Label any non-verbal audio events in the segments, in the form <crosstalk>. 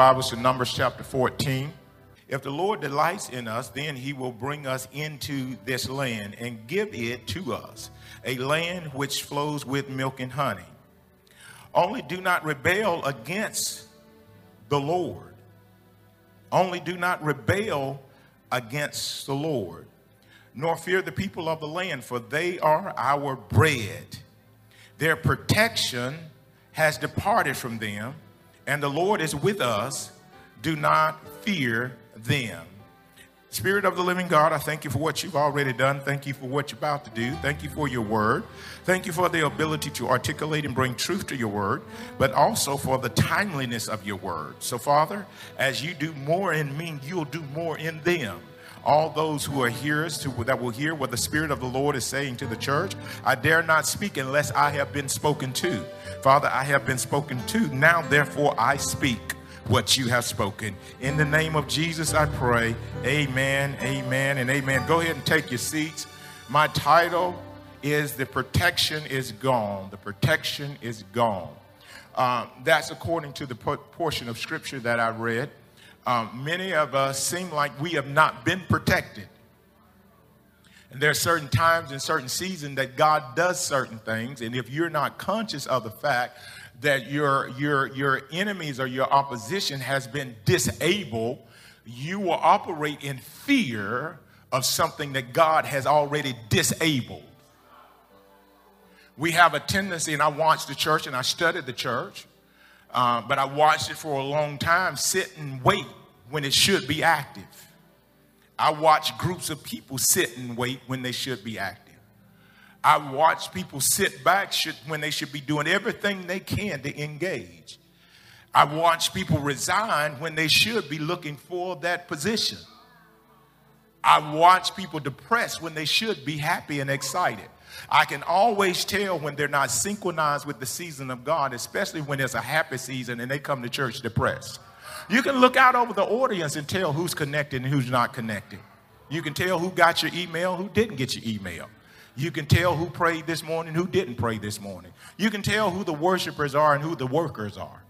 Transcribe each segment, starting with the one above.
Bibles to Numbers chapter 14. If the Lord delights in us, then he will bring us into this land and give it to us, a land which flows with milk and honey. Only do not rebel against the Lord. Only do not rebel against the Lord, nor fear the people of the land, for they are our bread. Their protection has departed from them, and the Lord is with us. Do not fear them. Spirit of the living God, I thank you for what you've already done. Thank you for what you're about to do. Thank you for your word. Thank you for the ability to articulate and bring truth to your word, but also for the timeliness of your word. So, Father, as you do more in me, you'll do more in them. All those who are hearers to, that will hear what the Spirit of the Lord is saying to the church, I dare not speak unless I have been spoken to. Father, I have been spoken to. Now, therefore, I speak what you have spoken. In the name of Jesus, I pray. Amen, amen, and amen. Go ahead and take your seats. My title is The Protection is Gone. The Protection is Gone. Um, that's according to the portion of scripture that I read. Um, many of us seem like we have not been protected. And there are certain times and certain seasons that God does certain things. And if you're not conscious of the fact that your, your, your enemies or your opposition has been disabled, you will operate in fear of something that God has already disabled. We have a tendency, and I watched the church and I studied the church, uh, but I watched it for a long time, sit and wait when it should be active. I watch groups of people sit and wait when they should be active. I watch people sit back should, when they should be doing everything they can to engage. I watch people resign when they should be looking for that position. I watch people depressed when they should be happy and excited. I can always tell when they're not synchronized with the season of God, especially when it's a happy season and they come to church depressed. You can look out over the audience and tell who's connected and who's not connected. You can tell who got your email, who didn't get your email. You can tell who prayed this morning, who didn't pray this morning. You can tell who the worshipers are and who the workers are.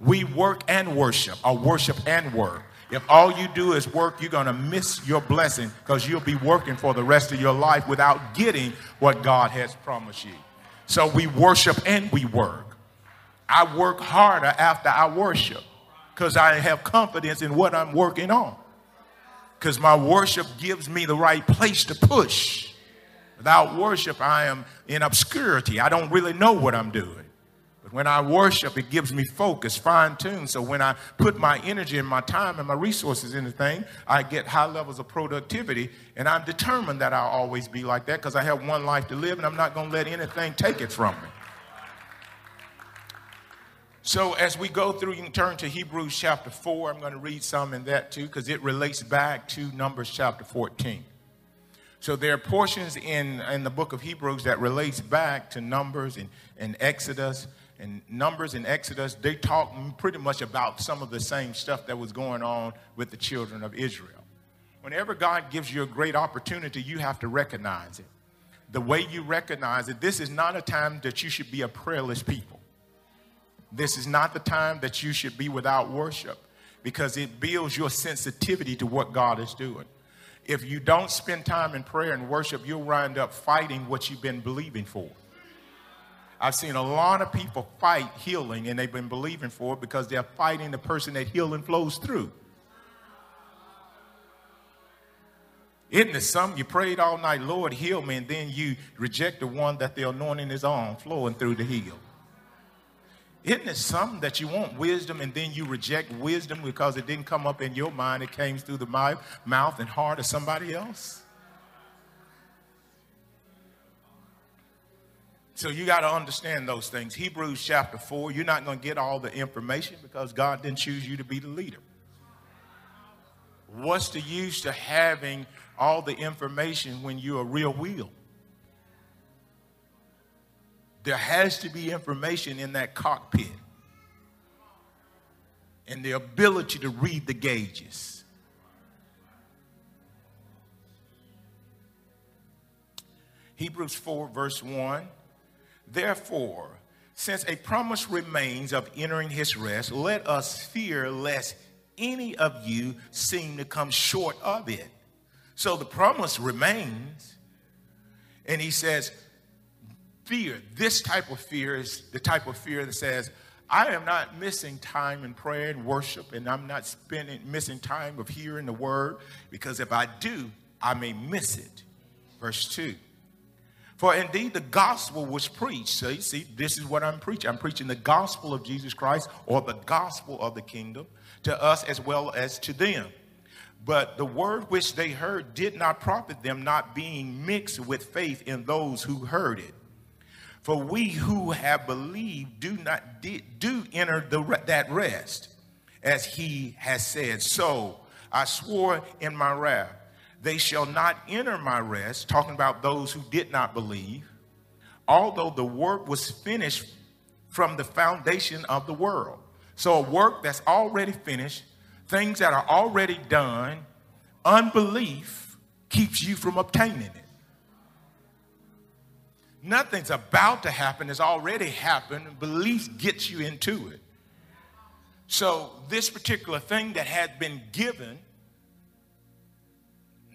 We work and worship, or worship and work. If all you do is work, you're going to miss your blessing because you'll be working for the rest of your life without getting what God has promised you. So we worship and we work. I work harder after I worship because I have confidence in what I'm working on. Because my worship gives me the right place to push. Without worship, I am in obscurity. I don't really know what I'm doing. When I worship, it gives me focus, fine tuned. So when I put my energy and my time and my resources in the thing, I get high levels of productivity. And I'm determined that I'll always be like that because I have one life to live and I'm not going to let anything take it from me. So as we go through, you can turn to Hebrews chapter 4. I'm going to read some in that too because it relates back to Numbers chapter 14. So there are portions in, in the book of Hebrews that relates back to Numbers and, and Exodus. And Numbers and Exodus, they talk pretty much about some of the same stuff that was going on with the children of Israel. Whenever God gives you a great opportunity, you have to recognize it. The way you recognize it, this is not a time that you should be a prayerless people. This is not the time that you should be without worship because it builds your sensitivity to what God is doing. If you don't spend time in prayer and worship, you'll wind up fighting what you've been believing for. I've seen a lot of people fight healing and they've been believing for it because they're fighting the person that healing flows through. Isn't it something you prayed all night, Lord, heal me, and then you reject the one that the anointing is on, flowing through the heal? Isn't it something that you want wisdom and then you reject wisdom because it didn't come up in your mind, it came through the mouth and heart of somebody else? So you got to understand those things. Hebrews chapter 4, you're not going to get all the information because God didn't choose you to be the leader. What's the use to having all the information when you're a real wheel? there has to be information in that cockpit and the ability to read the gauges. Hebrews 4, verse 1 Therefore, Since a promise remains of entering his rest, let us fear lest any of you seem to come short of it. So the promise remains. And he says, fear, this type of fear is the type of fear that says, I am not missing time in prayer and worship, and I'm not spending missing time of hearing the word, because if I do, I may miss it. Verse 2. For indeed the gospel was preached. So you see, this is what I'm preaching. I'm preaching the gospel of Jesus Christ or the gospel of the kingdom to us as well as to them. But the word which they heard did not profit them, not being mixed with faith in those who heard it. For we who have believed do not do enter the, that rest, as he has said. So I swore in my wrath, they shall not enter my rest, talking about those who did not believe, although the work was finished from the foundation of the world. So, a work that's already finished, things that are already done, unbelief keeps you from obtaining it. Nothing's about to happen, it's already happened. Belief gets you into it. So, this particular thing that had been given,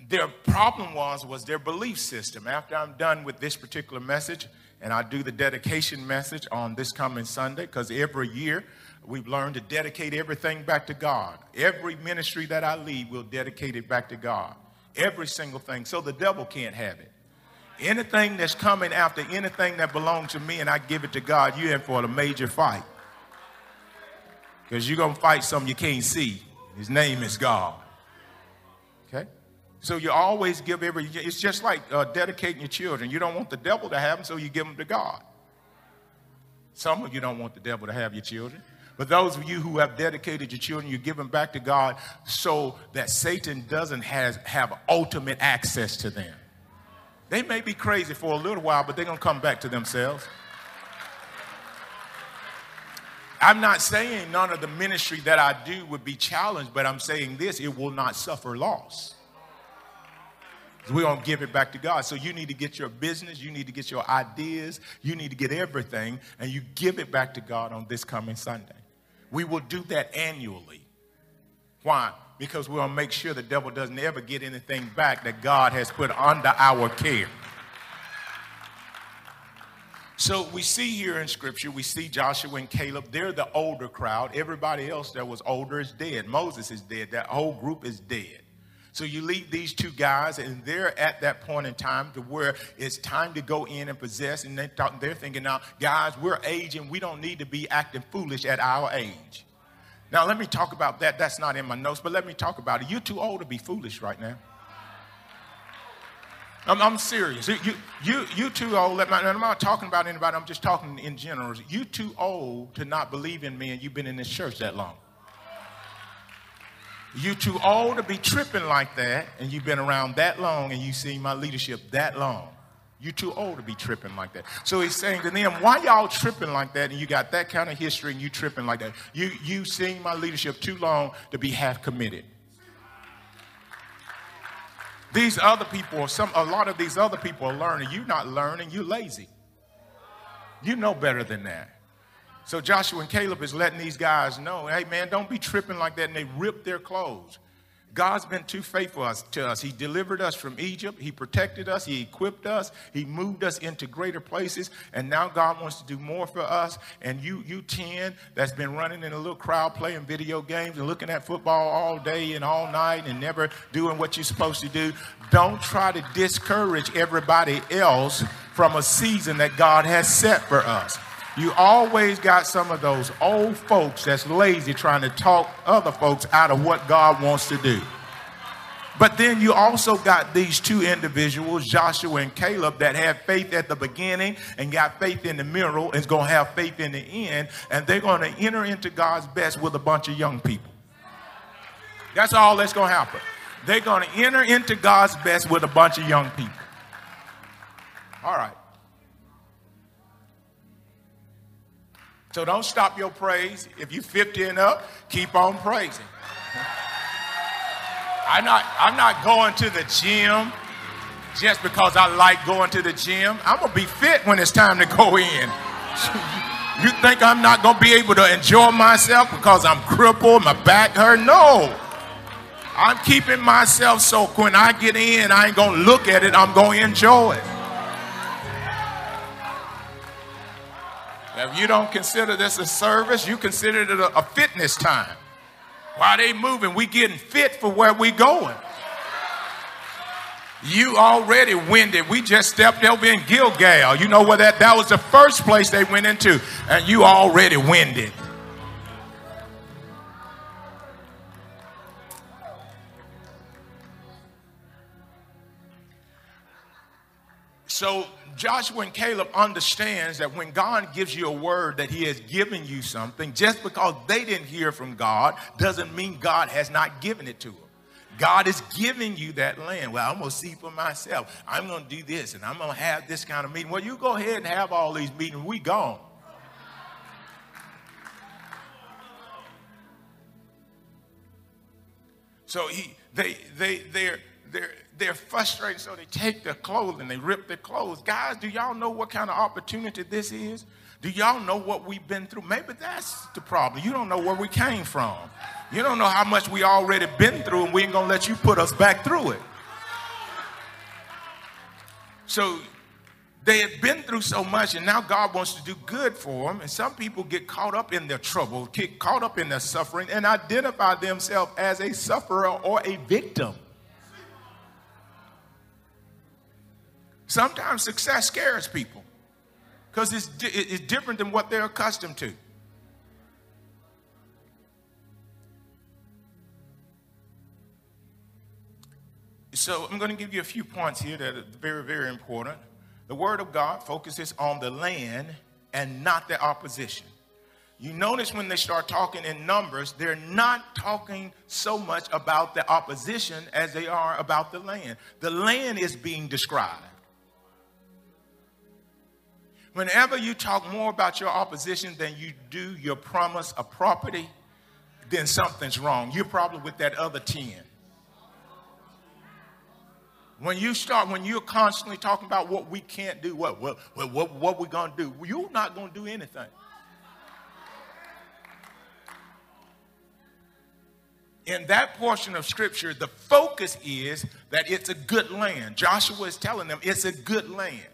their problem was was their belief system. After I'm done with this particular message, and I do the dedication message on this coming Sunday, because every year we've learned to dedicate everything back to God. Every ministry that I lead will dedicate it back to God. Every single thing. So the devil can't have it. Anything that's coming after anything that belongs to me and I give it to God, you're in for a major fight. Because you're going to fight something you can't see. His name is God. So you always give every, it's just like uh, dedicating your children. You don't want the devil to have them, so you give them to God. Some of you don't want the devil to have your children. But those of you who have dedicated your children, you give them back to God so that Satan doesn't has, have ultimate access to them. They may be crazy for a little while, but they're going to come back to themselves. I'm not saying none of the ministry that I do would be challenged, but I'm saying this it will not suffer loss. We're going to give it back to God. So you need to get your business, you need to get your ideas, you need to get everything, and you give it back to God on this coming Sunday. We will do that annually. Why? Because we want to make sure the devil doesn't ever get anything back that God has put under our care. So we see here in scripture, we see Joshua and Caleb. They're the older crowd. Everybody else that was older is dead. Moses is dead. That whole group is dead. So you leave these two guys, and they're at that point in time to where it's time to go in and possess. And they talk, they're thinking now, guys, we're aging. We don't need to be acting foolish at our age. Now, let me talk about that. That's not in my notes, but let me talk about it. You're too old to be foolish right now. I'm, I'm serious. You, you, you too old. I'm not talking about anybody. I'm just talking in general. You too old to not believe in me, and you've been in this church that long. You too old to be tripping like that, and you've been around that long, and you've seen my leadership that long. You too old to be tripping like that. So he's saying to them, why y'all tripping like that? And you got that kind of history and you tripping like that. You you seen my leadership too long to be half committed. These other people, some a lot of these other people are learning. You're not learning, you're lazy. You know better than that. So Joshua and Caleb is letting these guys know, hey man, don't be tripping like that. And they ripped their clothes. God's been too faithful to us. He delivered us from Egypt. He protected us. He equipped us. He moved us into greater places. And now God wants to do more for us. And you, you 10 that's been running in a little crowd playing video games and looking at football all day and all night and never doing what you're supposed to do, don't try to discourage everybody else from a season that God has set for us. You always got some of those old folks that's lazy trying to talk other folks out of what God wants to do. But then you also got these two individuals, Joshua and Caleb, that had faith at the beginning and got faith in the middle and is going to have faith in the end. And they're going to enter into God's best with a bunch of young people. That's all that's going to happen. They're going to enter into God's best with a bunch of young people. All right. So don't stop your praise. If you're 50 and up, keep on praising. I'm not, I'm not going to the gym just because I like going to the gym. I'm going to be fit when it's time to go in. <laughs> You think I'm not going to be able to enjoy myself because I'm crippled, my back hurt? No. I'm keeping myself so when I get in, I ain't going to look at it, I'm going to enjoy it. If you don't consider this a service, you consider it a, a fitness time. While they moving, we getting fit for where we going. You already winded. We just stepped over in Gilgal. You know where that that was the first place they went into, and you already winded. So Joshua and Caleb understands that when God gives you a word that he has given you something, just because they didn't hear from God doesn't mean God has not given it to them. God is giving you that land. Well, I'm going to see for myself. I'm going to do this and I'm going to have this kind of meeting. Well, you go ahead and have all these meetings. We gone. So he, they, they, they're, they're, they're frustrated, so they take their clothes and they rip their clothes. Guys, do y'all know what kind of opportunity this is? Do y'all know what we've been through? Maybe that's the problem. You don't know where we came from. You don't know how much we already been through, and we ain't gonna let you put us back through it. So they had been through so much, and now God wants to do good for them. And some people get caught up in their trouble, get caught up in their suffering, and identify themselves as a sufferer or a victim. Sometimes success scares people because it's, it's different than what they're accustomed to. So I'm going to give you a few points here that are very, very important. The Word of God focuses on the land and not the opposition. You notice when they start talking in numbers, they're not talking so much about the opposition as they are about the land. The land is being described. Whenever you talk more about your opposition than you do your promise of property, then something's wrong. You're probably with that other 10. When you start, when you're constantly talking about what we can't do, what, what, what, what we're going to do, you're not going to do anything. in that portion of scripture, the focus is that it's a good land. Joshua is telling them it's a good land.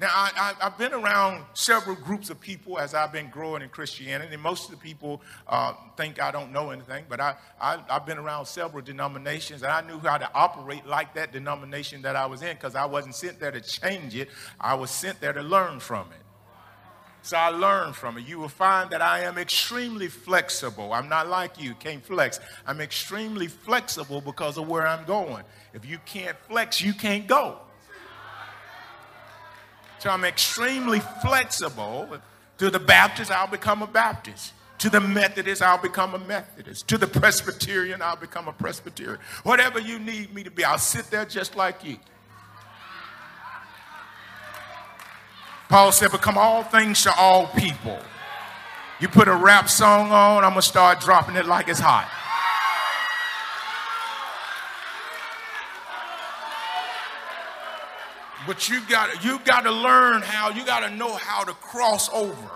Now, I, have been around several groups of people as I've been growing in Christianity. And most of the people uh, think I don't know anything, but I, I, have been around several denominations, and I knew how to operate like that denomination that I was in because I wasn't sent there to change it, I was sent there to learn from it. So I learned from it. You will find that I am extremely flexible. I'm not like you, can't flex. I'm extremely flexible because of where I'm going. If you can't flex, you can't go. So I'm extremely flexible. To the Baptist, I'll become a Baptist. To the Methodist, I'll become a Methodist. To the Presbyterian, I'll become a Presbyterian. Whatever you need me to be, I'll sit there just like you. Paul said, Become all things to all people. You put a rap song on, I'm going to start dropping it like it's hot. But you got you got to learn how, you got to know how to cross over.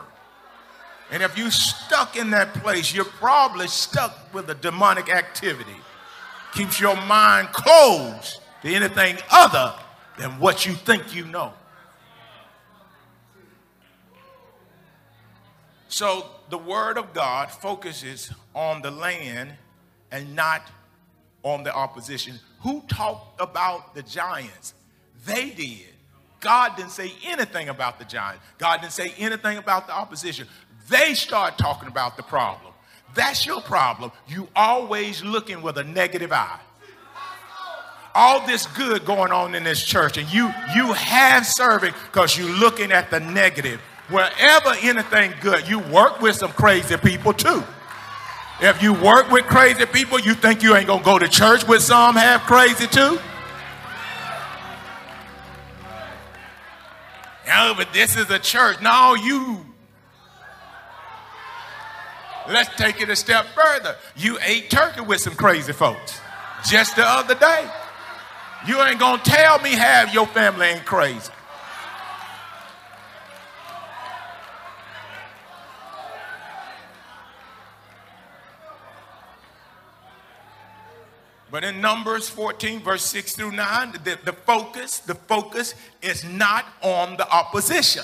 And if you're stuck in that place, you're probably stuck with a demonic activity. Keeps your mind closed to anything other than what you think you know. So the word of God focuses on the land and not on the opposition. Who talked about the giants? They did. God didn't say anything about the giant. God didn't say anything about the opposition. They start talking about the problem. That's your problem. You always looking with a negative eye. All this good going on in this church, and you you have serving because you're looking at the negative. Wherever anything good, you work with some crazy people too. If you work with crazy people, you think you ain't gonna go to church with some have crazy too? Oh, but this is a church. No, you. Let's take it a step further. You ate turkey with some crazy folks just the other day. You ain't gonna tell me half your family ain't crazy. But in Numbers 14, verse 6 through 9, the, the focus, the focus is not on the opposition.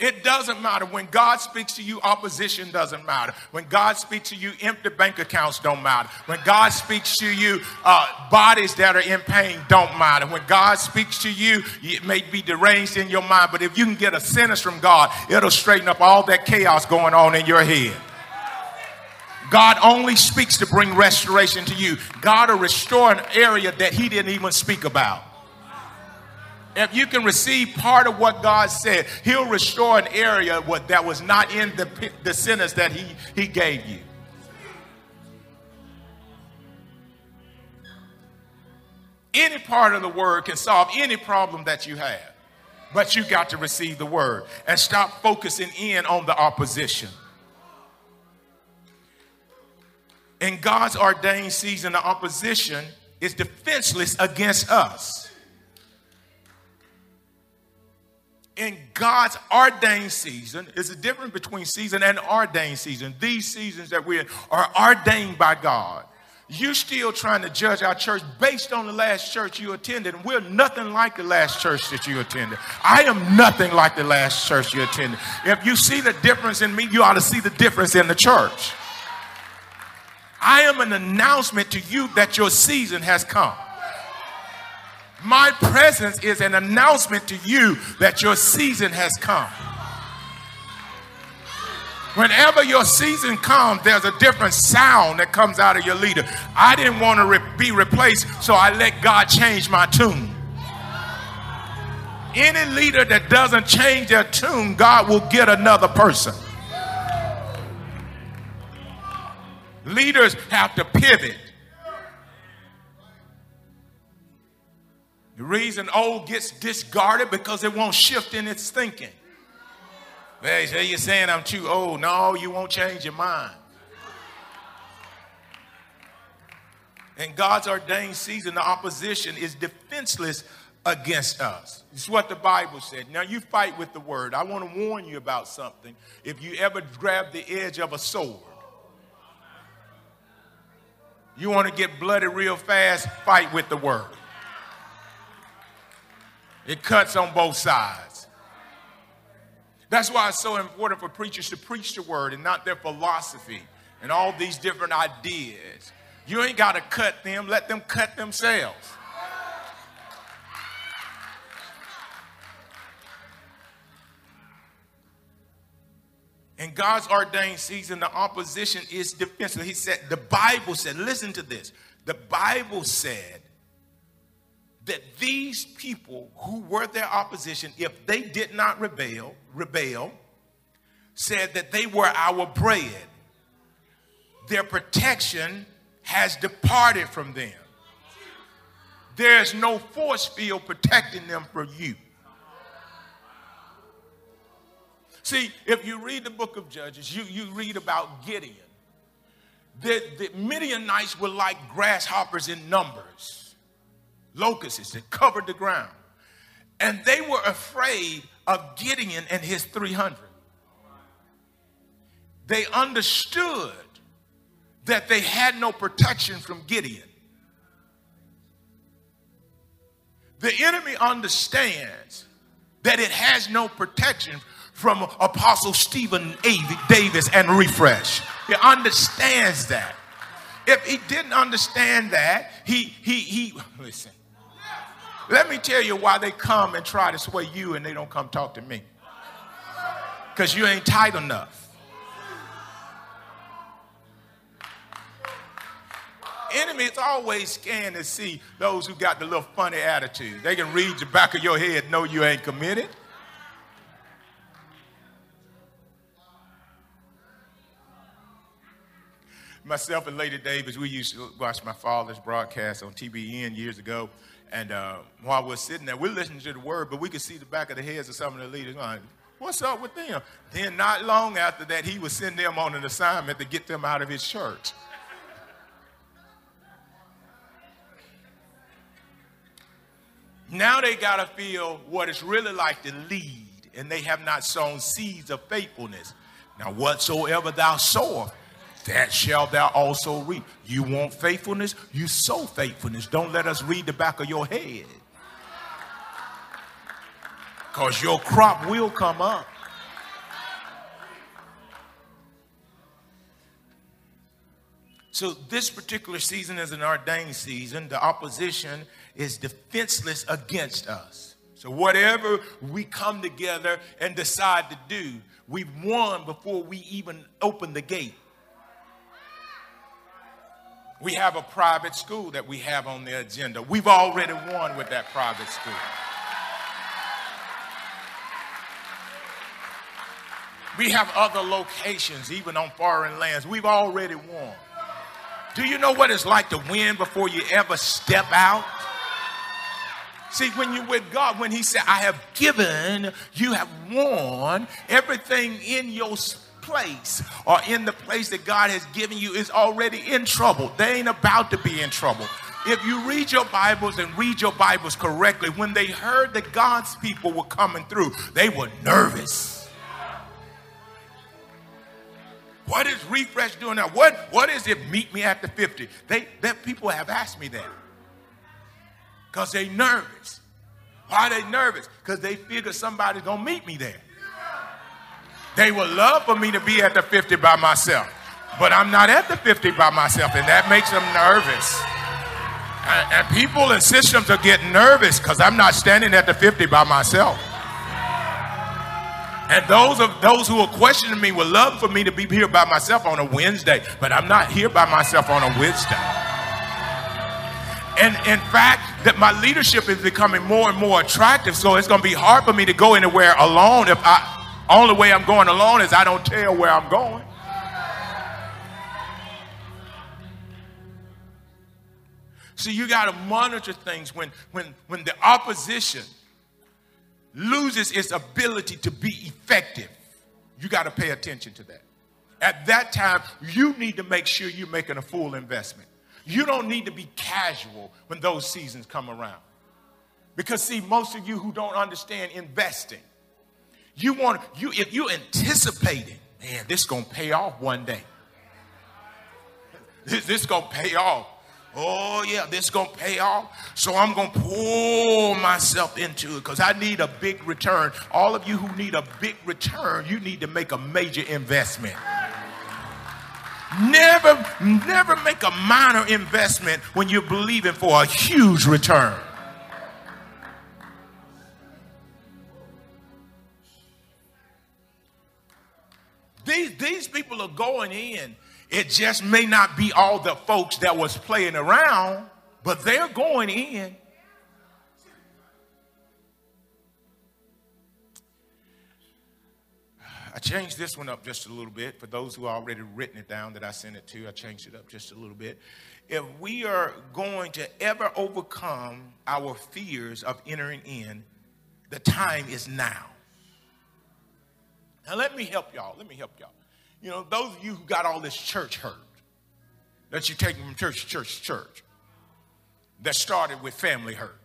It doesn't matter. When God speaks to you, opposition doesn't matter. When God speaks to you, empty bank accounts don't matter. When God speaks to you, uh, bodies that are in pain don't matter. When God speaks to you, it may be deranged in your mind, but if you can get a sentence from God, it'll straighten up all that chaos going on in your head. God only speaks to bring restoration to you. God will restore an area that He didn't even speak about. If you can receive part of what God said, He'll restore an area what, that was not in the, the sentence that he, he gave you. Any part of the word can solve any problem that you have, but you got to receive the word and stop focusing in on the opposition. In God's ordained season, the opposition is defenseless against us. in God's ordained season, is a difference between season and ordained season. These seasons that we're in are ordained by God. You're still trying to judge our church based on the last church you attended, and we're nothing like the last church that you attended. I am nothing like the last church you attended. If you see the difference in me, you ought to see the difference in the church. I am an announcement to you that your season has come. My presence is an announcement to you that your season has come. Whenever your season comes, there's a different sound that comes out of your leader. I didn't want to re- be replaced, so I let God change my tune. Any leader that doesn't change their tune, God will get another person. Leaders have to pivot. The reason old gets discarded because it won't shift in its thinking. Hey, so you're saying I'm too old. No, you won't change your mind. In God's ordained season, the opposition is defenseless against us. It's what the Bible said. Now, you fight with the word. I want to warn you about something. If you ever grab the edge of a sword, you want to get bloody real fast, fight with the word. It cuts on both sides. That's why it's so important for preachers to preach the word and not their philosophy and all these different ideas. You ain't got to cut them, let them cut themselves. In God's ordained season, the opposition is defensive. He said, the Bible said, listen to this. The Bible said that these people who were their opposition, if they did not rebel, rebel, said that they were our bread. Their protection has departed from them. There's no force field protecting them from you. See, if you read the book of Judges, you, you read about Gideon. The, the Midianites were like grasshoppers in numbers locusts that covered the ground. And they were afraid of Gideon and his 300. They understood that they had no protection from Gideon. The enemy understands that it has no protection from Apostle Stephen Davis and Refresh. He understands that. If he didn't understand that, he he he listen. Let me tell you why they come and try to sway you and they don't come talk to me. Because you ain't tight enough. Enemies always scan to see those who got the little funny attitude. They can read the back of your head, know you ain't committed. Myself and Lady Davis, we used to watch my father's broadcast on TBN years ago. And uh, while we're sitting there, we're listening to the word, but we could see the back of the heads of some of the leaders going, What's up with them? Then, not long after that, he would send them on an assignment to get them out of his church. Now they got to feel what it's really like to lead, and they have not sown seeds of faithfulness. Now, whatsoever thou sowest, that shall thou also reap. You want faithfulness? You sow faithfulness. Don't let us read the back of your head. Because your crop will come up. So, this particular season is an ordained season. The opposition is defenseless against us. So, whatever we come together and decide to do, we've won before we even open the gate. We have a private school that we have on the agenda. We've already won with that private school. We have other locations, even on foreign lands. We've already won. Do you know what it's like to win before you ever step out? See, when you're with God, when He said, I have given, you have won, everything in your place or in the place that God has given you is already in trouble. They ain't about to be in trouble. If you read your Bibles and read your Bibles correctly, when they heard that God's people were coming through, they were nervous. What is refresh doing now? What, what is it meet me at the 50? They, that people have asked me that. Because they nervous. Why are they nervous? Because they figure somebody's to meet me there. They would love for me to be at the 50 by myself. But I'm not at the 50 by myself, and that makes them nervous. And, and people and systems are getting nervous because I'm not standing at the 50 by myself. And those of those who are questioning me would love for me to be here by myself on a Wednesday, but I'm not here by myself on a Wednesday. And in fact, that my leadership is becoming more and more attractive, so it's going to be hard for me to go anywhere alone if I only way I'm going alone is I don't tell where I'm going. See, you got to monitor things when when when the opposition loses its ability to be effective, you got to pay attention to that. At that time, you need to make sure you're making a full investment. You don't need to be casual when those seasons come around. Because see, most of you who don't understand investing, you want you if you're anticipating, man, this gonna pay off one day. This, this gonna pay off. Oh, yeah, this to pay off. So I'm to pull myself into it because I need a big return. All of you who need a big return, you need to make a major investment. Never, never make a minor investment when you're believing for a huge return. These, these people are going in it just may not be all the folks that was playing around, but they're going in. I changed this one up just a little bit. For those who already written it down that I sent it to, I changed it up just a little bit. If we are going to ever overcome our fears of entering in, the time is now. Now, let me help y'all. Let me help y'all. You know, those of you who got all this church hurt that you take from church to church to church that started with family hurt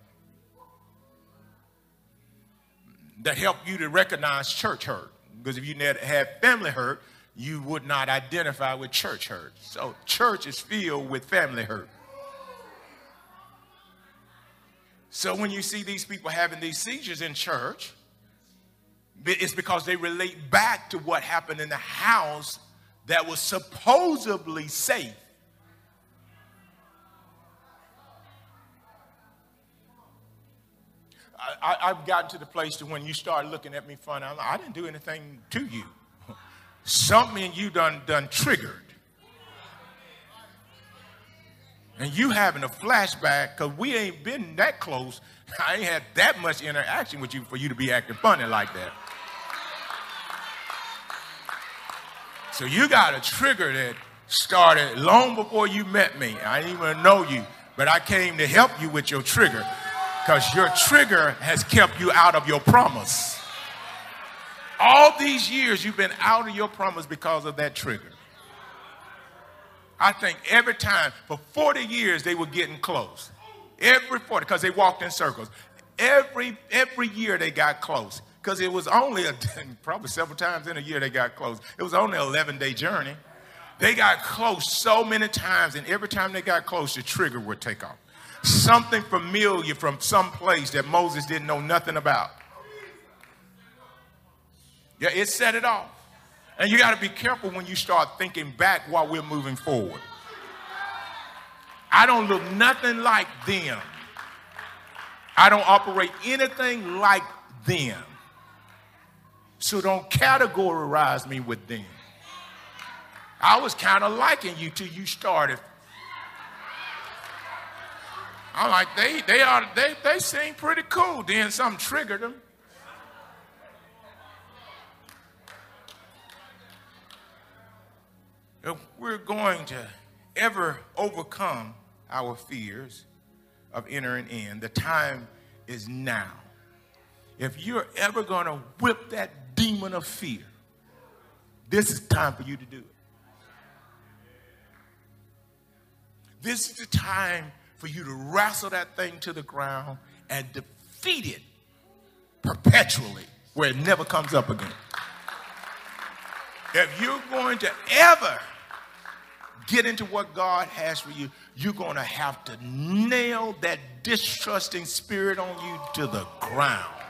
that helped you to recognize church hurt because if you had family hurt you would not identify with church hurt so church is filled with family hurt so when you see these people having these seizures in church it's because they relate back to what happened in the house that was supposedly safe. I, have gotten to the place to when you start looking at me funny, I'm like, I didn't do anything to you. Something you done done triggered. And you having a flashback, because we ain't been that close. I ain't had that much interaction with you for you to be acting funny like that. So you got a trigger that started long before you met me. I didn't even know you, but I came to help you with your trigger because your trigger has kept you out of your promise. All these years you've been out of your promise because of that trigger. I think every time for 40 years they were getting close. Every 40, because they walked in circles. Every every year they got close because it was only a, <laughs> probably several times in a year they got close. It was only an 11 day journey. They got close so many times, and every time they got close, the trigger would take off. Something familiar from some place that Moses didn't know nothing about. Yeah, it set it off. And you got to be careful when you start thinking back while we're moving forward. I don't look nothing like them. I don't operate anything like them. So don't categorize me with them. I was kind of liking you till you started. I'm like, they they are they they seem pretty cool. Then something triggered them. If we're going to ever overcome our fears of entering in, the time is now. If you're ever going to whip that of fear, this is time for you to do it. This is the time for you to wrestle that thing to the ground and defeat it perpetually where it never comes up again. If you're going to ever get into what God has for you, you're going to have to nail that distrusting spirit on you to the ground.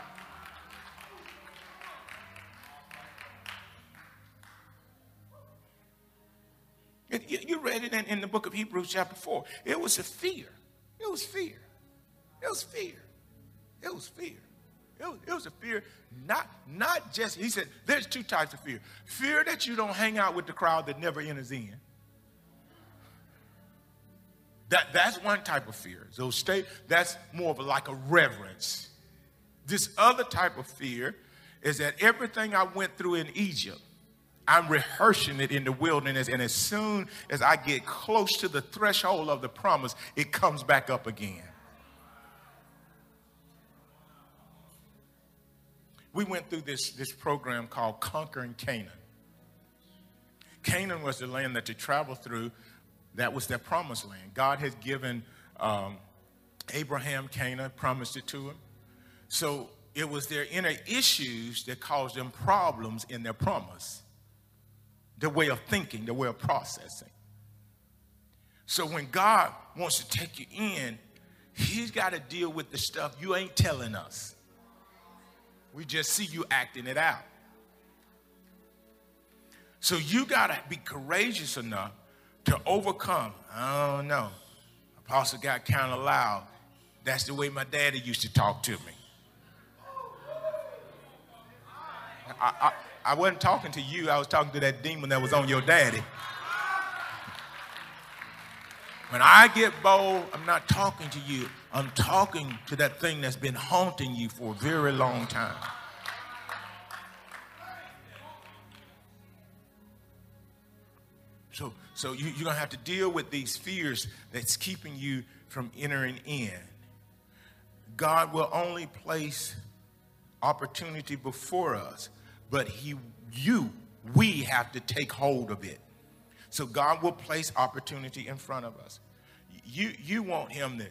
Read it in, in the book of Hebrews, chapter 4. It was a fear. It was fear. It was fear. It was fear. It was, it was, a fear, not, not just, he said, there's two types of fear. Fear that you don't hang out with the crowd that never enters in. That, that's one type of fear. So stay, that's more of a, like a reverence. This other type of fear is that everything I went through in Egypt, I'm rehearsing it in the wilderness, and as soon as I get close to the threshold of the promise, it comes back up again. We went through this, this program called Conquering Canaan. Canaan was the land that you travel through that was their promised land. God had given um, Abraham Canaan, promised it to him. So it was their inner issues that caused them problems in their promise, their way of thinking, the way of processing. So when God wants to take you in, He's got to deal with the stuff you ain't telling us. We just see you acting it out. So you got to be courageous enough to overcome. I don't know. Apostle got kind of loud. That's the way my daddy used to talk to me. I, I, I wasn't talking to you, I was talking to that demon that was on your daddy. When I get bold, I'm not talking to you. I'm talking to that thing that's been haunting you for a very long time. So, so you, you're going to have to deal with these fears that's keeping you from entering in. God will only place opportunity before us, but he, you, we have to take hold of it. So God will place opportunity in front of us. You, you want him to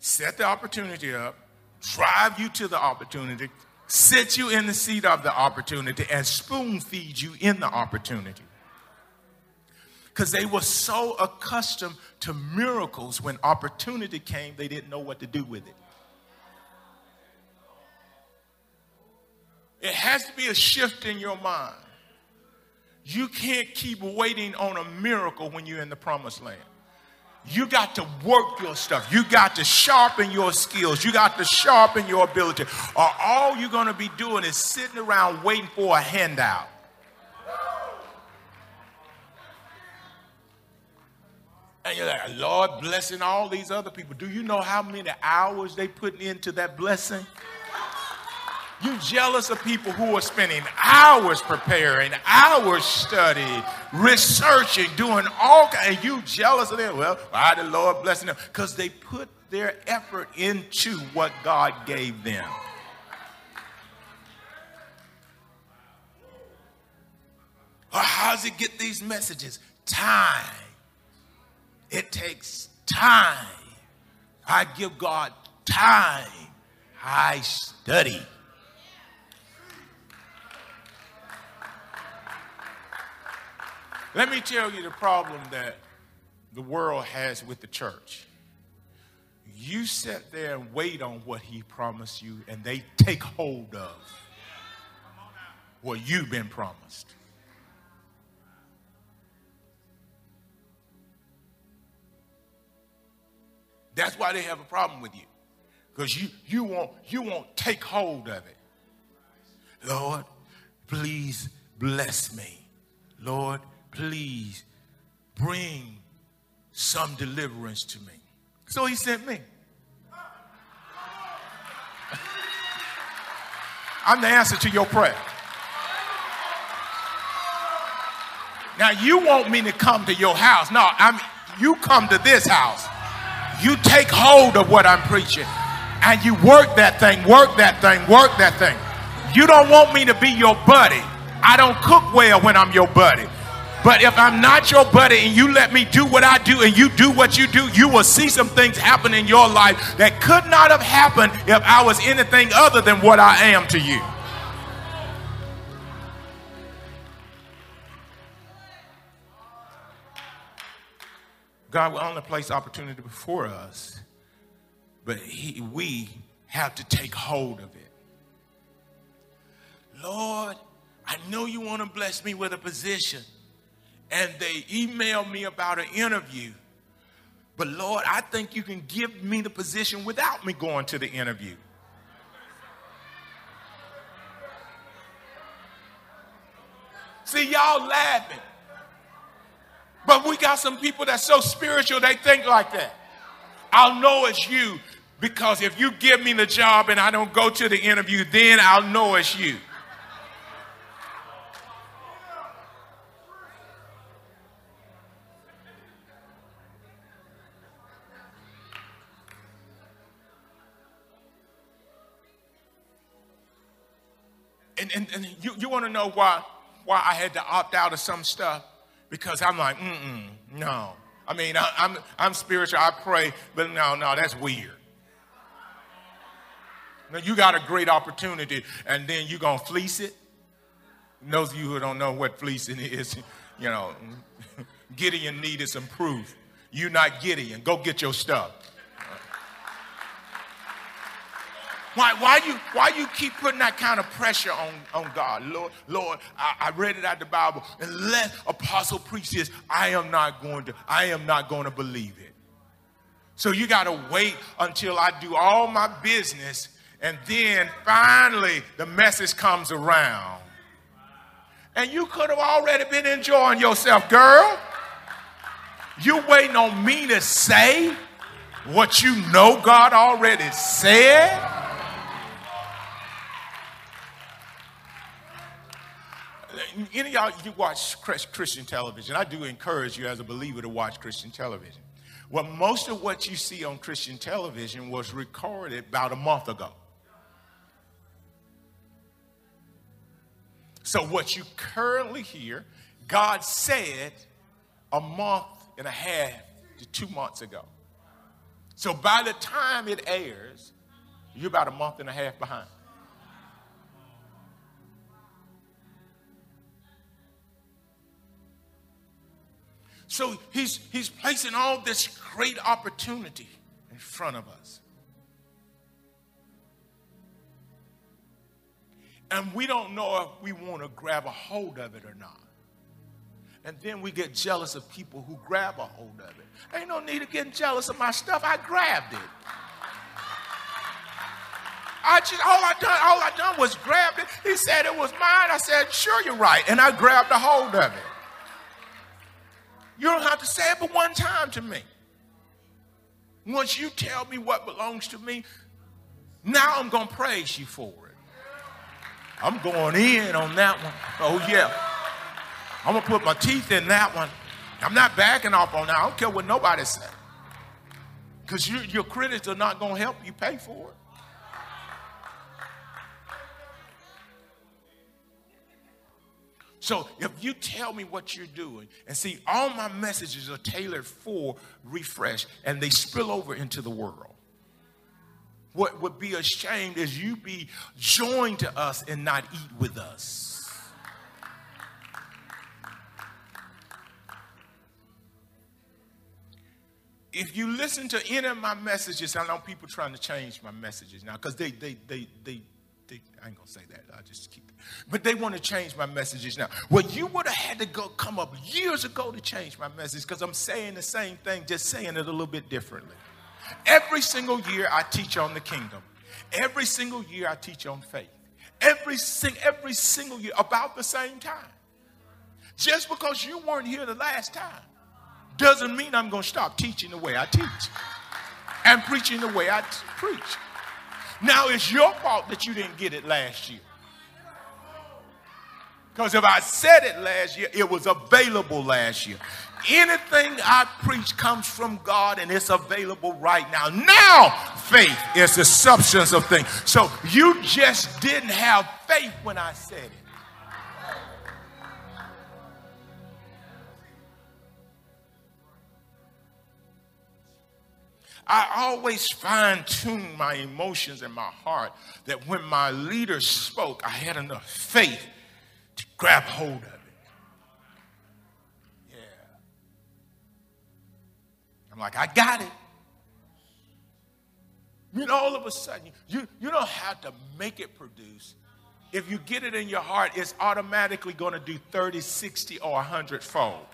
set the opportunity up, drive you to the opportunity, sit you in the seat of the opportunity, and spoon feed you in the opportunity because they were so accustomed to miracles when opportunity came, they didn't know what to do with it. It has to be a shift in your mind. You can't keep waiting on a miracle when you're in the promised land. You got to work your stuff. You got to sharpen your skills. You got to sharpen your ability. Or all you're going to be doing is sitting around waiting for a handout. And you're like, Lord blessing all these other people. Do you know how many hours they put into that blessing? You jealous of people who are spending hours preparing, hours studying, researching, doing all. And you jealous of them? Well, why the Lord blessing them? Because they put their effort into what God gave them. Or how does it get these messages? Time. It takes time. I give God time. I study. Let me tell you the problem that the world has with the church. You sit there and wait on what he promised you, and they take hold of what you've been promised. That's why they have a problem with you. Because you, you, won't, you won't take hold of it. Lord, please bless me. Lord, please bring some deliverance to me. So he sent me. I'm the answer to your prayer. Now you want me to come to your house. No, I'm you come to this house. You take hold of what I'm preaching and you work that thing, work that thing, work that thing. You don't want me to be your buddy. I don't cook well when I'm your buddy. But if I'm not your buddy and you let me do what I do and you do what you do, you will see some things happen in your life that could not have happened if I was anything other than what I am to you. God will only place opportunity before us, but he, we have to take hold of it. Lord, I know you want to bless me with a position and they emailed me about an interview. But Lord, I think you can give me the position without me going to the interview. See, y'all laughing. But we got some people that's so spiritual, they think like that. I'll know it's you because if you give me the job and I don't go to the interview, then I'll know it's you. And, and, you, you want to know why, why I had to opt out of some stuff? Because I'm like, mm-mm, no. I mean, I, I'm, I'm spiritual, I pray, but no, no, that's weird. Now, you got a great opportunity, and then you're going to fleece it. those of you who don't know what fleecing is, you know, <laughs> Gideon needed some proof. You're not Gideon. Go get your stuff. Why, why, you, why you keep putting that kind of pressure on, on God? Lord, Lord, I, I read it out the Bible. Unless apostle preach this, I am not going to, I am not going to believe it. So you got to wait until I do all my business, and then finally the message comes around. And you could have already been enjoying yourself, girl. You waiting on me to say what you know God already said? Any of y'all, you watch Christian television. I do encourage you as a believer to watch Christian television. Well, most of what you see on Christian television was recorded about a month ago. So, what you currently hear, God said a month and a half to two months ago. So, by the time it airs, you're about a month and a half behind. So he's, he's placing all this great opportunity in front of us. And we don't know if we want to grab a hold of it or not. And then we get jealous of people who grab a hold of it. Ain't no need of getting jealous of my stuff. I grabbed it. I just all I done, all I done was grab it. He said it was mine. I said, sure, you're right. And I grabbed a hold of it. You don't have to say it but one time to me. Once you tell me what belongs to me, now I'm going to praise you for it. I'm going in on that one. Oh, yeah. I'm going to put my teeth in that one. I'm not backing off on that. I don't care what nobody says. Because you, your critics are not going to help you pay for it. So if you tell me what you're doing, and see, all my messages are tailored for refresh, and they spill over into the world. What would be ashamed is you be joined to us and not eat with us. if you listen to any of my messages, I know people trying to change my messages now because they, they, they, they, they, I ain't gonna say that. I'll just keep it. But they want to change my messages now. Well, you would have had to go come up years ago to change my message because I'm saying the same thing, just saying it a little bit differently. Every single year I teach on the kingdom. Every single year I teach on faith. Every, sing, every single year about the same time. Just because you weren't here the last time doesn't mean I'm to stop teaching the way I teach and preaching the way I t- preach. Now, it's your fault that you didn't get it last year. Because if I said it last year, it was available last year. Anything I preach comes from God and it's available right now. Now, faith is the substance of things. So you just didn't have faith when I said it. I always fine tune my emotions and my heart that when my leader spoke, I had enough faith to grab hold of it. Yeah. I'm like, I got it. You know, all of a sudden, you, you don't have to make it produce. If you get it in your heart, it's automatically going to do 30, 60, or 100 fold.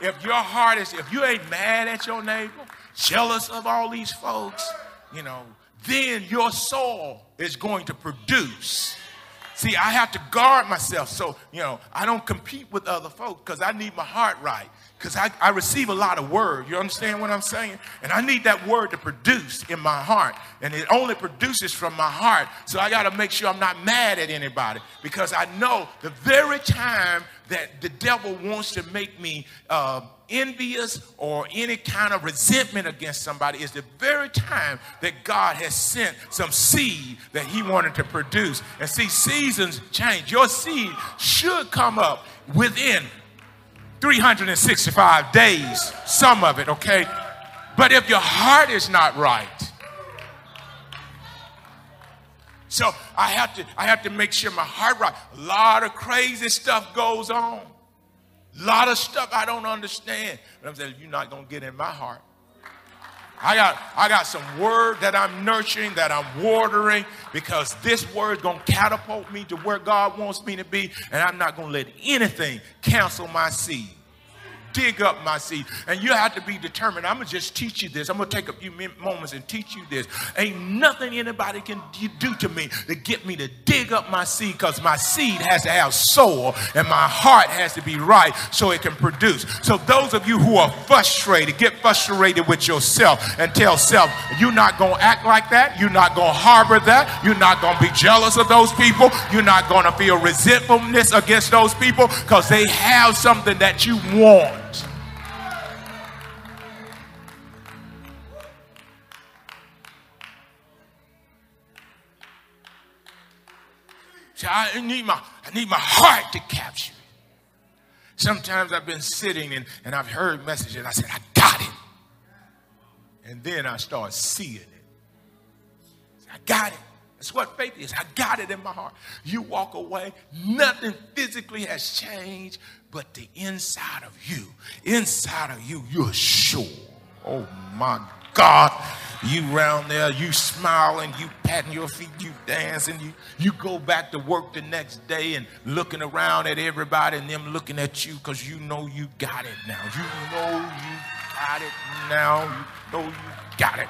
If your heart is, if you ain't mad at your neighbor, jealous of all these folks, you know, then your soul is going to produce. See, I have to guard myself so, you know, I don't compete with other folks because I need my heart right. Because I, I receive a lot of word. You understand what I'm saying? And I need that word to produce in my heart. And it only produces from my heart. So I got to make sure I'm not mad at anybody because I know the very time that the devil wants to make me uh, envious or any kind of resentment against somebody is the very time that God has sent some seed that he wanted to produce. And see, seasons change. Your seed should come up within 365 days, some of it, okay? But if your heart is not right, so I have to I have to make sure my heart right. A lot of crazy stuff goes on. A lot of stuff I don't understand. But I'm saying you're not gonna get in my heart. I got, I got some word that I'm nurturing, that I'm watering, because this word is going to catapult me to where God wants me to be, and I'm not going to let anything cancel my seed dig up my seed. And you have to be determined. I'm going to just teach you this. I'm going to take a few moments and teach you this. Ain't nothing anybody can do to me to get me to dig up my seed because my seed has to have soul and my heart has to be right so it can produce. So, those of you who are frustrated, get frustrated with yourself and tell self, you're not going to act like that. You're not going to harbor that. You're not going to be jealous of those people. You're not going to feel resentfulness against those people because they have something that you want. So I need my, I need my heart to capture it. Sometimes I've been sitting and, and I've heard messages and I said, I got it. And then I start seeing it. I got it. That's what faith is. I got it in my heart. You walk away, nothing physically has changed, but the inside of you, inside of you, you're sure. Oh my God you round there, you smiling, you patting your feet, you dancing, you, you go back to work the next day and looking around at everybody and them looking at you because you know you got it now. You know you got it now. You know you got it.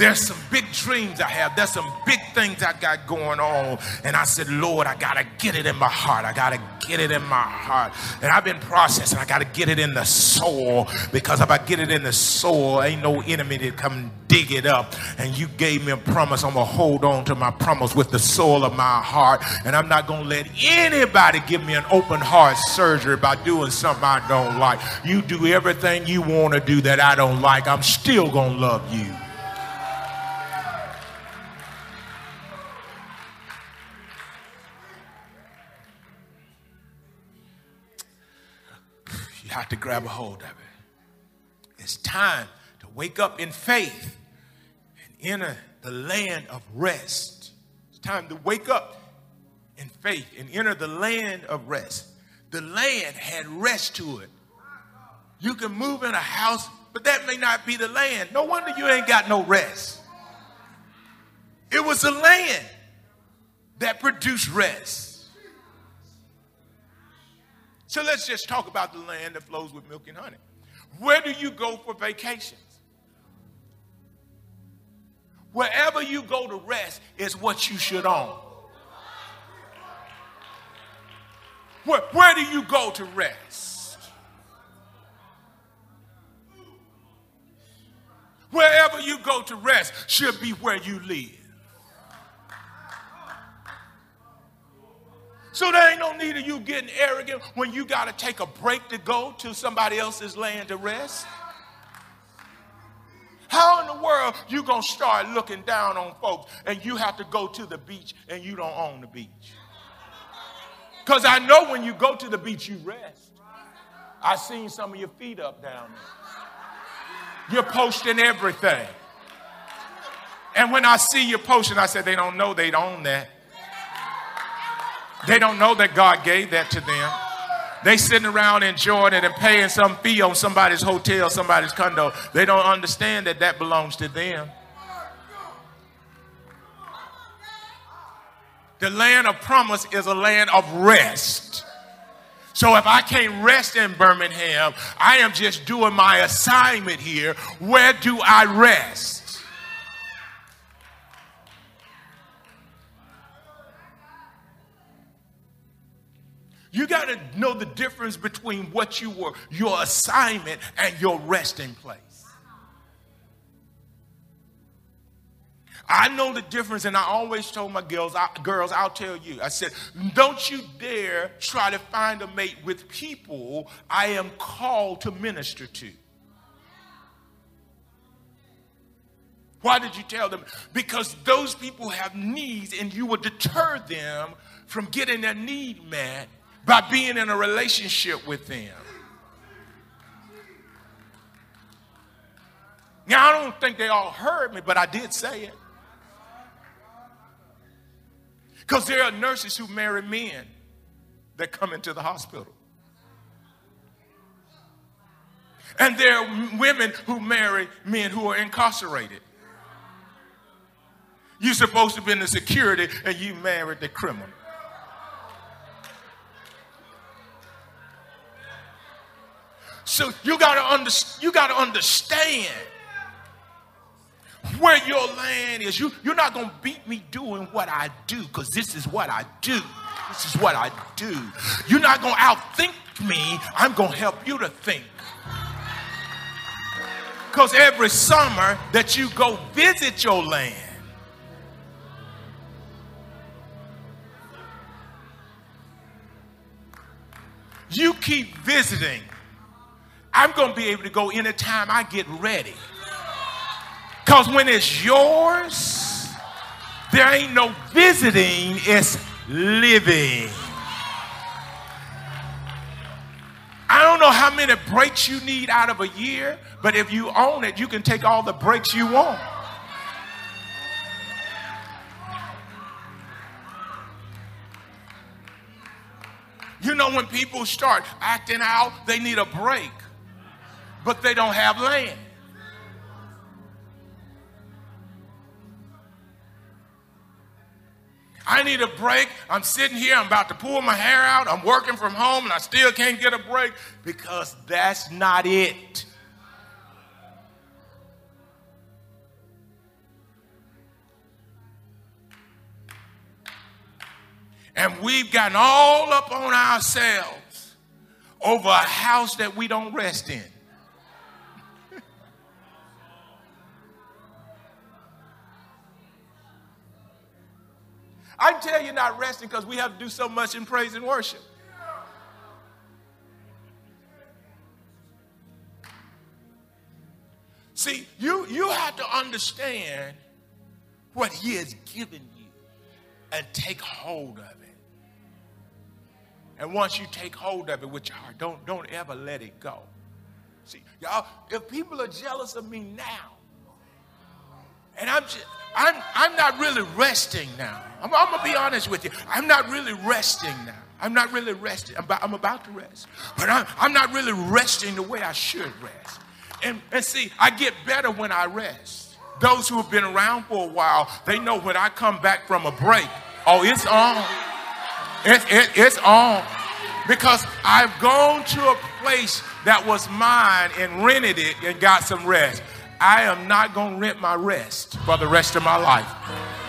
There's some big dreams I have. There's some big things I got going on. And I said, Lord, I got to get it in my heart. I got to get it in my heart. And I've been processing. I got to get it in the soul because if I get it in the soul, ain't no enemy that come dig it up. And you gave me a promise. I'm going to hold on to my promise with the soul of my heart. And I'm not going to let anybody give me an open heart surgery by doing something I don't like. You do everything you want to do that I don't like. I'm still going to love you. Have to grab a hold of it. It's time to wake up in faith and enter the land of rest. It's time to wake up in faith and enter the land of rest. The land had rest to it. You can move in a house but that may not be the land. No wonder you ain't got no rest. It was the land that produced rest. So let's just talk about the land that flows with milk and honey. Where do you go for vacations? Wherever you go to rest is what you should own. Where, where do you go to rest? Wherever you go to rest should be where you live. So there ain't no need of you getting arrogant when you got to take a break to go to somebody else's land to rest. How in the world you going to start looking down on folks and you have to go to the beach and you don't own the beach? Because I know when you go to the beach, you rest. I seen some of your feet up down there. You're posting everything. And when I see you posting, I said, they don't know they'd own that. They don't know that God gave that to them. They sitting around enjoying it and paying some fee on somebody's hotel, somebody's condo. They don't understand that that belongs to them. The land of promise is a land of rest. So if I can't rest in Birmingham, I am just doing my assignment here. Where do I rest? You got to know the difference between what you were, your assignment, and your resting place. I know the difference, and I always told my girls, I, girls, I'll tell you. I said, don't you dare try to find a mate with people I am called to minister to. Why did you tell them? Because those people have needs, and you will deter them from getting their need met by being in a relationship with them. Now, I don't think they all heard me, but I did say it. Because there are nurses who marry men that come into the hospital. And there are women who marry men who are incarcerated. You're supposed to be in the security and you married the criminal. So you gotta under, you gotta understand where your land is. You, you're not gonna beat me doing what I do, because this is what I do. This is what I do. You're not gonna outthink me. I'm gonna help you to think. Because every summer that you go visit your land, you keep visiting I'm going to be able to go anytime I get ready. Because when it's yours, there ain't no visiting, it's living. I don't know how many breaks you need out of a year, but if you own it, you can take all the breaks you want. You know, when people start acting out, they need a break but they don't have land. I need a break. I'm sitting here, I'm about to pull my hair out, I'm working from home, and I still can't get a break because that's not it. And we've gotten all up on ourselves over a house that we don't rest in. I tell you not resting because we have to do so much in praise and worship. See, you, you have to understand what he has given you and take hold of it. And once you take hold of it with your heart, don't, don't ever let it go. See, y'all, if people are jealous of me now, and I'm just, I'm, I'm not really resting now. I'm, I'm going to be honest with you. I'm not really resting now. I'm not really resting. I'm about, I'm about to rest. But I'm, I'm not really resting the way I should rest. and, and see, I get better when I rest. Those who have been around for a while, they know when I come back from a break, oh, it's on. It's, it, it's on. Because I've gone to a place that was mine and rented it and got some rest. I am not going to rent my rest for the rest of my life.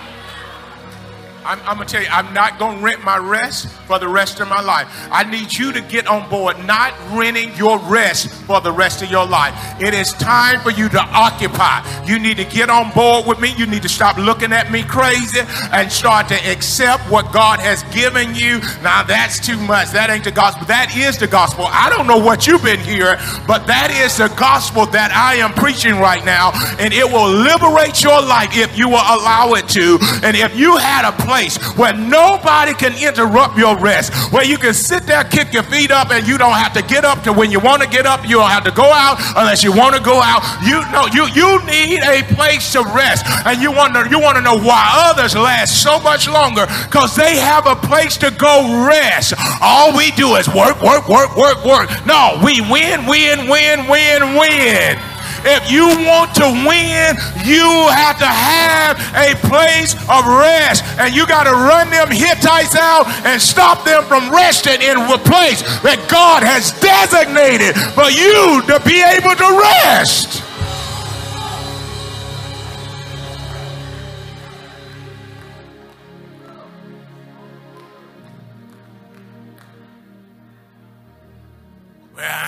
I'm, I'm going to tell you, I'm not going to rent my rest for the rest of my life. I need you to get on board, not renting your rest for the rest of your life. It is time for you to occupy. You need to get on board with me. You need to stop looking at me crazy and start to accept what God has given you. Now, that's too much. That ain't the gospel. That is the gospel. I don't know what you've been hearing, but that is the gospel that I am preaching right now, and it will liberate your life if you will allow it to. And if you had a place where nobody can interrupt your rest, where you can sit there, kick your feet up, and you don't have to get up to when you want to get up. You don't have to go out unless you want to go out. You know, you you need a place to rest, and you to you want to know why others last so much longer because they have a place to go rest. All we do is work, work, work, work, work. No, we win, win, win, win, win. If you want to win, you have to have a place of rest. And you got to run them Hittites out and stop them from resting in a place that God has designated for you to be able to rest.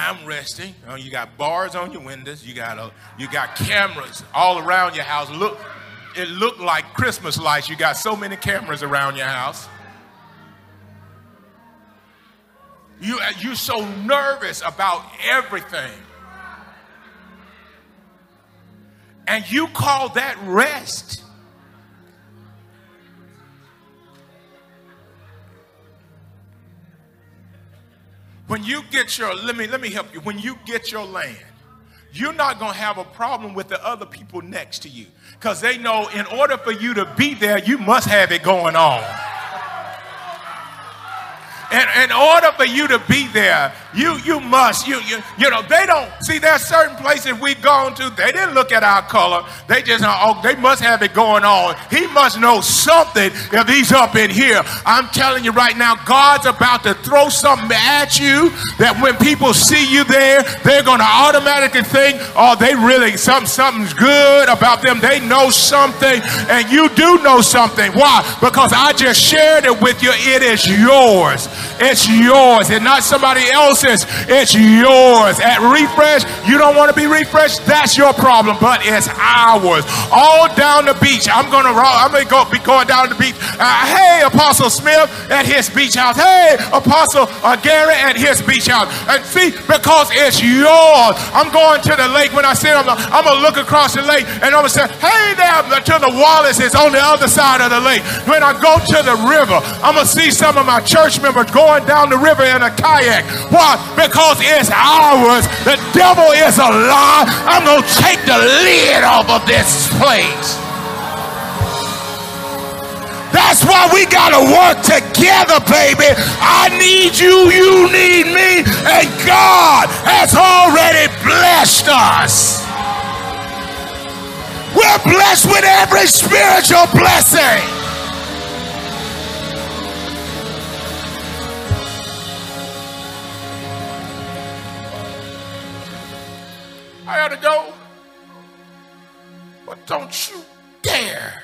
I'm resting. Oh, you got bars on your windows. You got a, you got cameras all around your house. Look, it looked like Christmas lights. You got so many cameras around your house. You, you're so nervous about everything. And you call that rest. When you get your, let me, let me help you. When you get your land, you're not going to have a problem with the other people next to you because they know in order for you to be there, you must have it going on. In order for you to be there, you you must you you you know they don't see there's certain places we've gone to. They didn't look at our color. They just uh, oh they must have it going on. He must know something if he's up in here. I'm telling you right now, God's about to throw something at you that when people see you there, they're gonna automatically think, oh they really something something's good about them. They know something, and you do know something. Why? Because I just shared it with you. It is yours. It's yours and not somebody else's. It's yours. At refresh, you don't want to be refreshed. That's your problem, but it's ours. All down the beach. I'm gonna I'm gonna go be going down the beach. Uh, hey, Apostle Smith at his beach house. Hey, Apostle uh, Gary at his beach house. And see, because it's yours. I'm going to the lake. When I say I'm, I'm gonna look across the lake and I'm gonna say, hey there to the Wallaces on the other side of the lake. When I go to the river, I'm gonna see some of my church members going down the river in a kayak. Why? Because it's ours. The devil is a lie. I'm going to take the lid off of this place. That's why we got to work together, baby. I need you, you need me, and God has already blessed us. We're blessed with every spiritual blessing. I ought to go. But don't you dare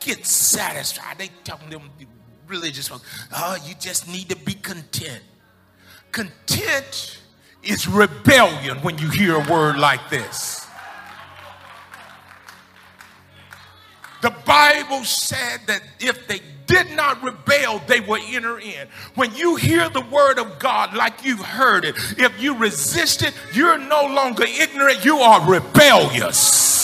get satisfied. They telling them religious folks, oh, you just need to be content. Content is rebellion when you hear a word like this. The Bible said that if they did not rebel, they will enter in. When you hear the word of God like you've heard it, if you resist it, you're no longer ignorant, you are rebellious.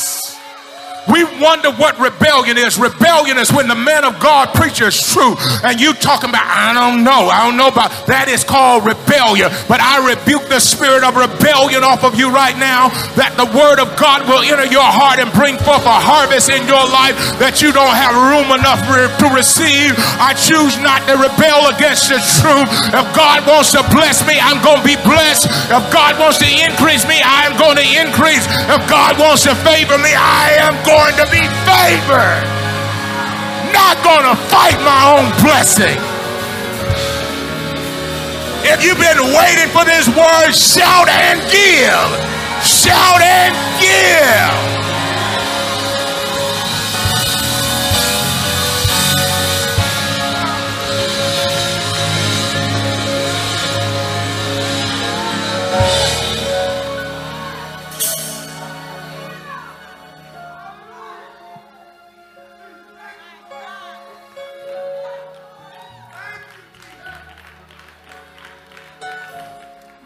We wonder what rebellion is. Rebellion is when the man of God preaches true and you talking about, I don't know, I don't know about that is called rebellion. But I rebuke the spirit of rebellion off of you right now that the word of God will enter your heart and bring forth a harvest in your life that you don't have room enough to receive. I choose not to rebel against the truth. If God wants to bless me, I'm going to be blessed. If God wants to increase me, I am going to increase. If God wants to favor me, I am going to be favored. Not going to fight my own blessing. If you've been waiting for this word, shout and give. Shout and give.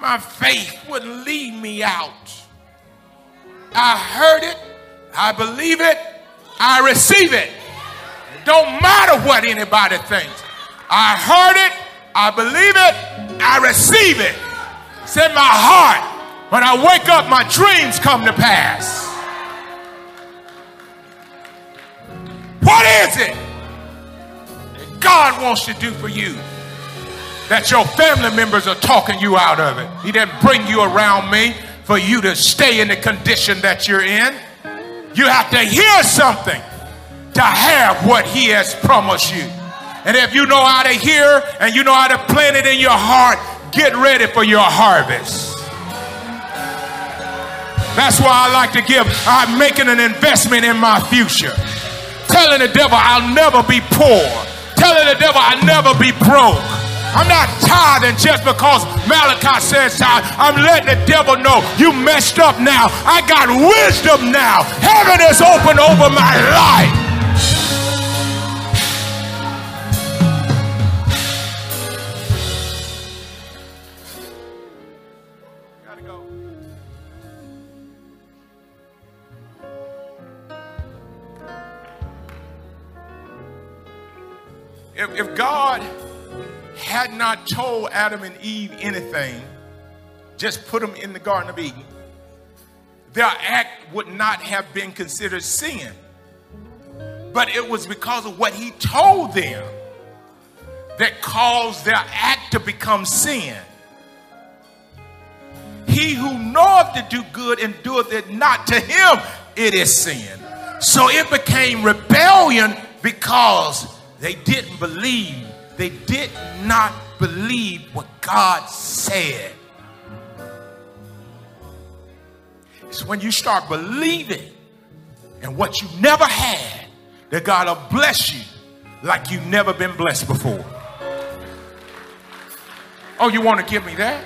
My faith wouldn't lead me out. I heard it, I believe it, I receive it. It don't matter what anybody thinks. I heard it, I believe it, I receive it. It's in my heart. When I wake up, my dreams come to pass. What is it that God wants to do for you? That your family members are talking you out of it. He didn't bring you around me for you to stay in the condition that you're in. You have to hear something to have what He has promised you. And if you know how to hear and you know how to plant it in your heart, get ready for your harvest. That's why I like to give. I'm making an investment in my future. Telling the devil I'll never be poor. Telling the devil I'll never be broke. I'm not tithing just because Malachi says tithe. I'm letting the devil know you messed up now. I got wisdom now. Heaven is open over my life. If, if God had not told Adam and Eve anything, just put them in the Garden of Eden, their act would not have been considered sin. But it was because of what he told them that caused their act to become sin. He who knoweth to do good and doeth it not, to him it is sin. So it became rebellion because they didn't believe they did not believe what God said. It's when you start believing in what you never had that God will bless you like you've never been blessed before. Oh, you want to give me that?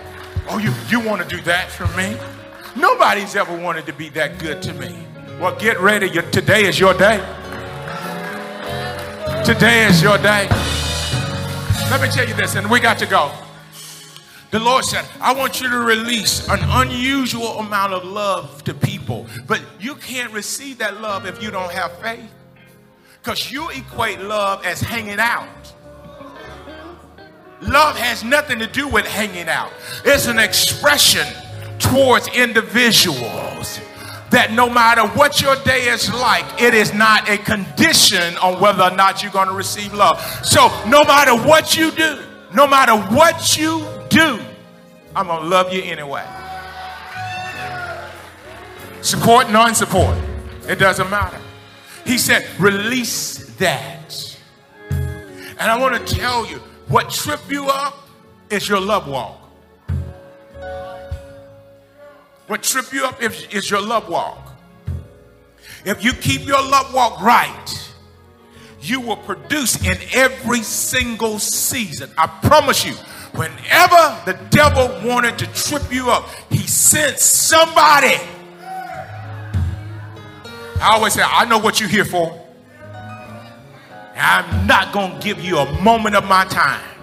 Oh, you, you want to do that for me? Nobody's ever wanted to be that good to me. Well, get ready. Today is your day. Today is your day. Let me tell you this, and we got to go. The Lord said, I want you to release an unusual amount of love to people, but you can't receive that love if you don't have faith. Because you equate love as hanging out. Love has nothing to do with hanging out, it's an expression towards individuals that no matter what your day is like, it is not a condition on whether or not you're going to receive love. So, no matter what you do, no matter what you do, I'm going to love you anyway. Support, non support, it doesn't matter. He said, release that. And I want to tell you what trip you up is your love walk. What trip you up is, is your love walk. If you keep your love walk right, you will produce in every single season. I promise you, whenever the devil wanted to trip you up, he sent somebody. I always say, I know what you're here for. I'm not going to give you a moment of my time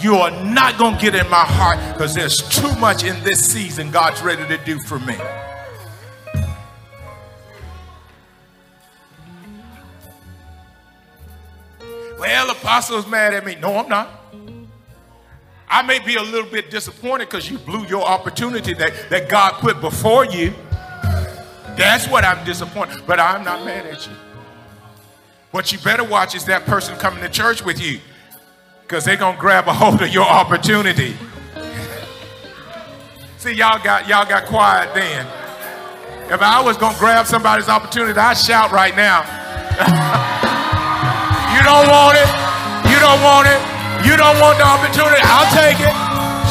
you are not going to get in my heart because there's too much in this season God's ready to do for me. Well, apostle's mad at me. No, I'm not. I may be a little bit disappointed because you blew your opportunity that, that God put before you. That's what I'm disappointed. But I'm not mad at you. What you better watch is that person coming to church with you because they're going to grab a hold of your opportunity. See, y'all got, y'all got quiet then. If I was going to grab somebody's opportunity, I'd shout right now. <laughs> you don't want it. You don't want it. You don't want the opportunity. I'll take it.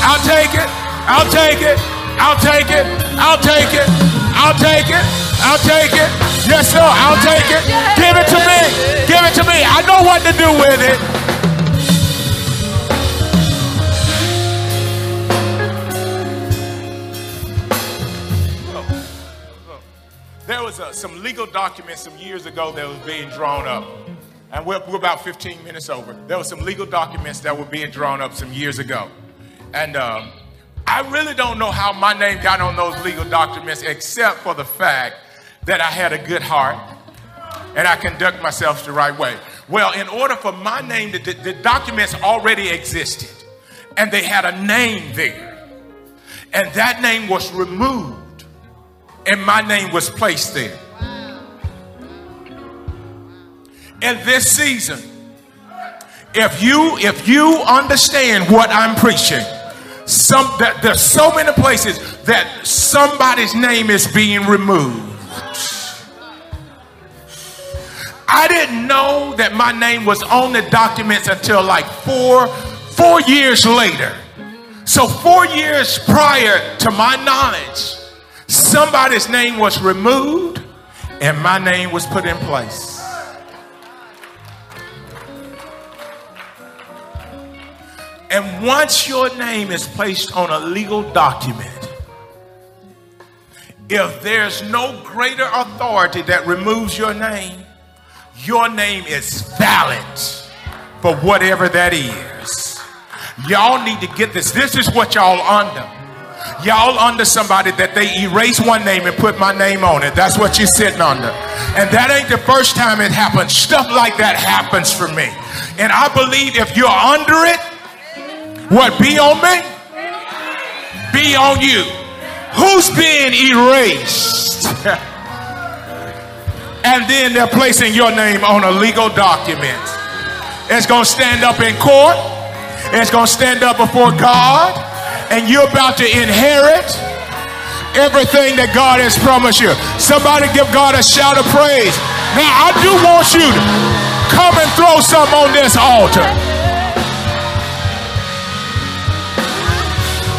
I'll take it. I'll take it. I'll take it. I'll take it. I'll take it. I'll take it. Yes, sir. I'll take it. Give it to me. Give it to me. I know what to do with it. There was uh, some legal documents some years ago that was being drawn up and we're, we're, about 15 minutes over. There were some legal documents that were being drawn up some years ago. And um, I really don't know how my name got on those legal documents, except for the fact that I had a good heart and I conduct myself the right way. Well, in order for my name, the, the documents already existed and they had a name there. And that name was removed and my name was placed there. in this season, if you if you understand what I'm preaching, some that there's so many places that somebody's name is being removed. I didn't know that my name was on the documents until like four four years later. So four years prior to my knowledge, somebody's name was removed and my name was put in place. And once your name is placed on a legal document, if there's no greater authority that removes your name, your name is valid for whatever that is. Y'all need to get this. This is what y'all under. Y'all under somebody that they erase one name and put my name on it. That's what you're sitting under. And that ain't the first time it happens. Stuff like that happens for me. And I believe if you're under it, what be on me? Be on you. Who's being erased? <laughs> and then they're placing your name on a legal document. It's going to stand up in court. It's going to stand up before God. And you're about to inherit everything that God has promised you. Somebody give God a shout of praise. Now, I do want you to come and throw some on this altar.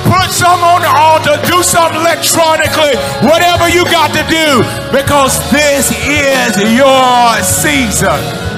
put some on the altar, do something electronically, whatever you got to do, because this is your season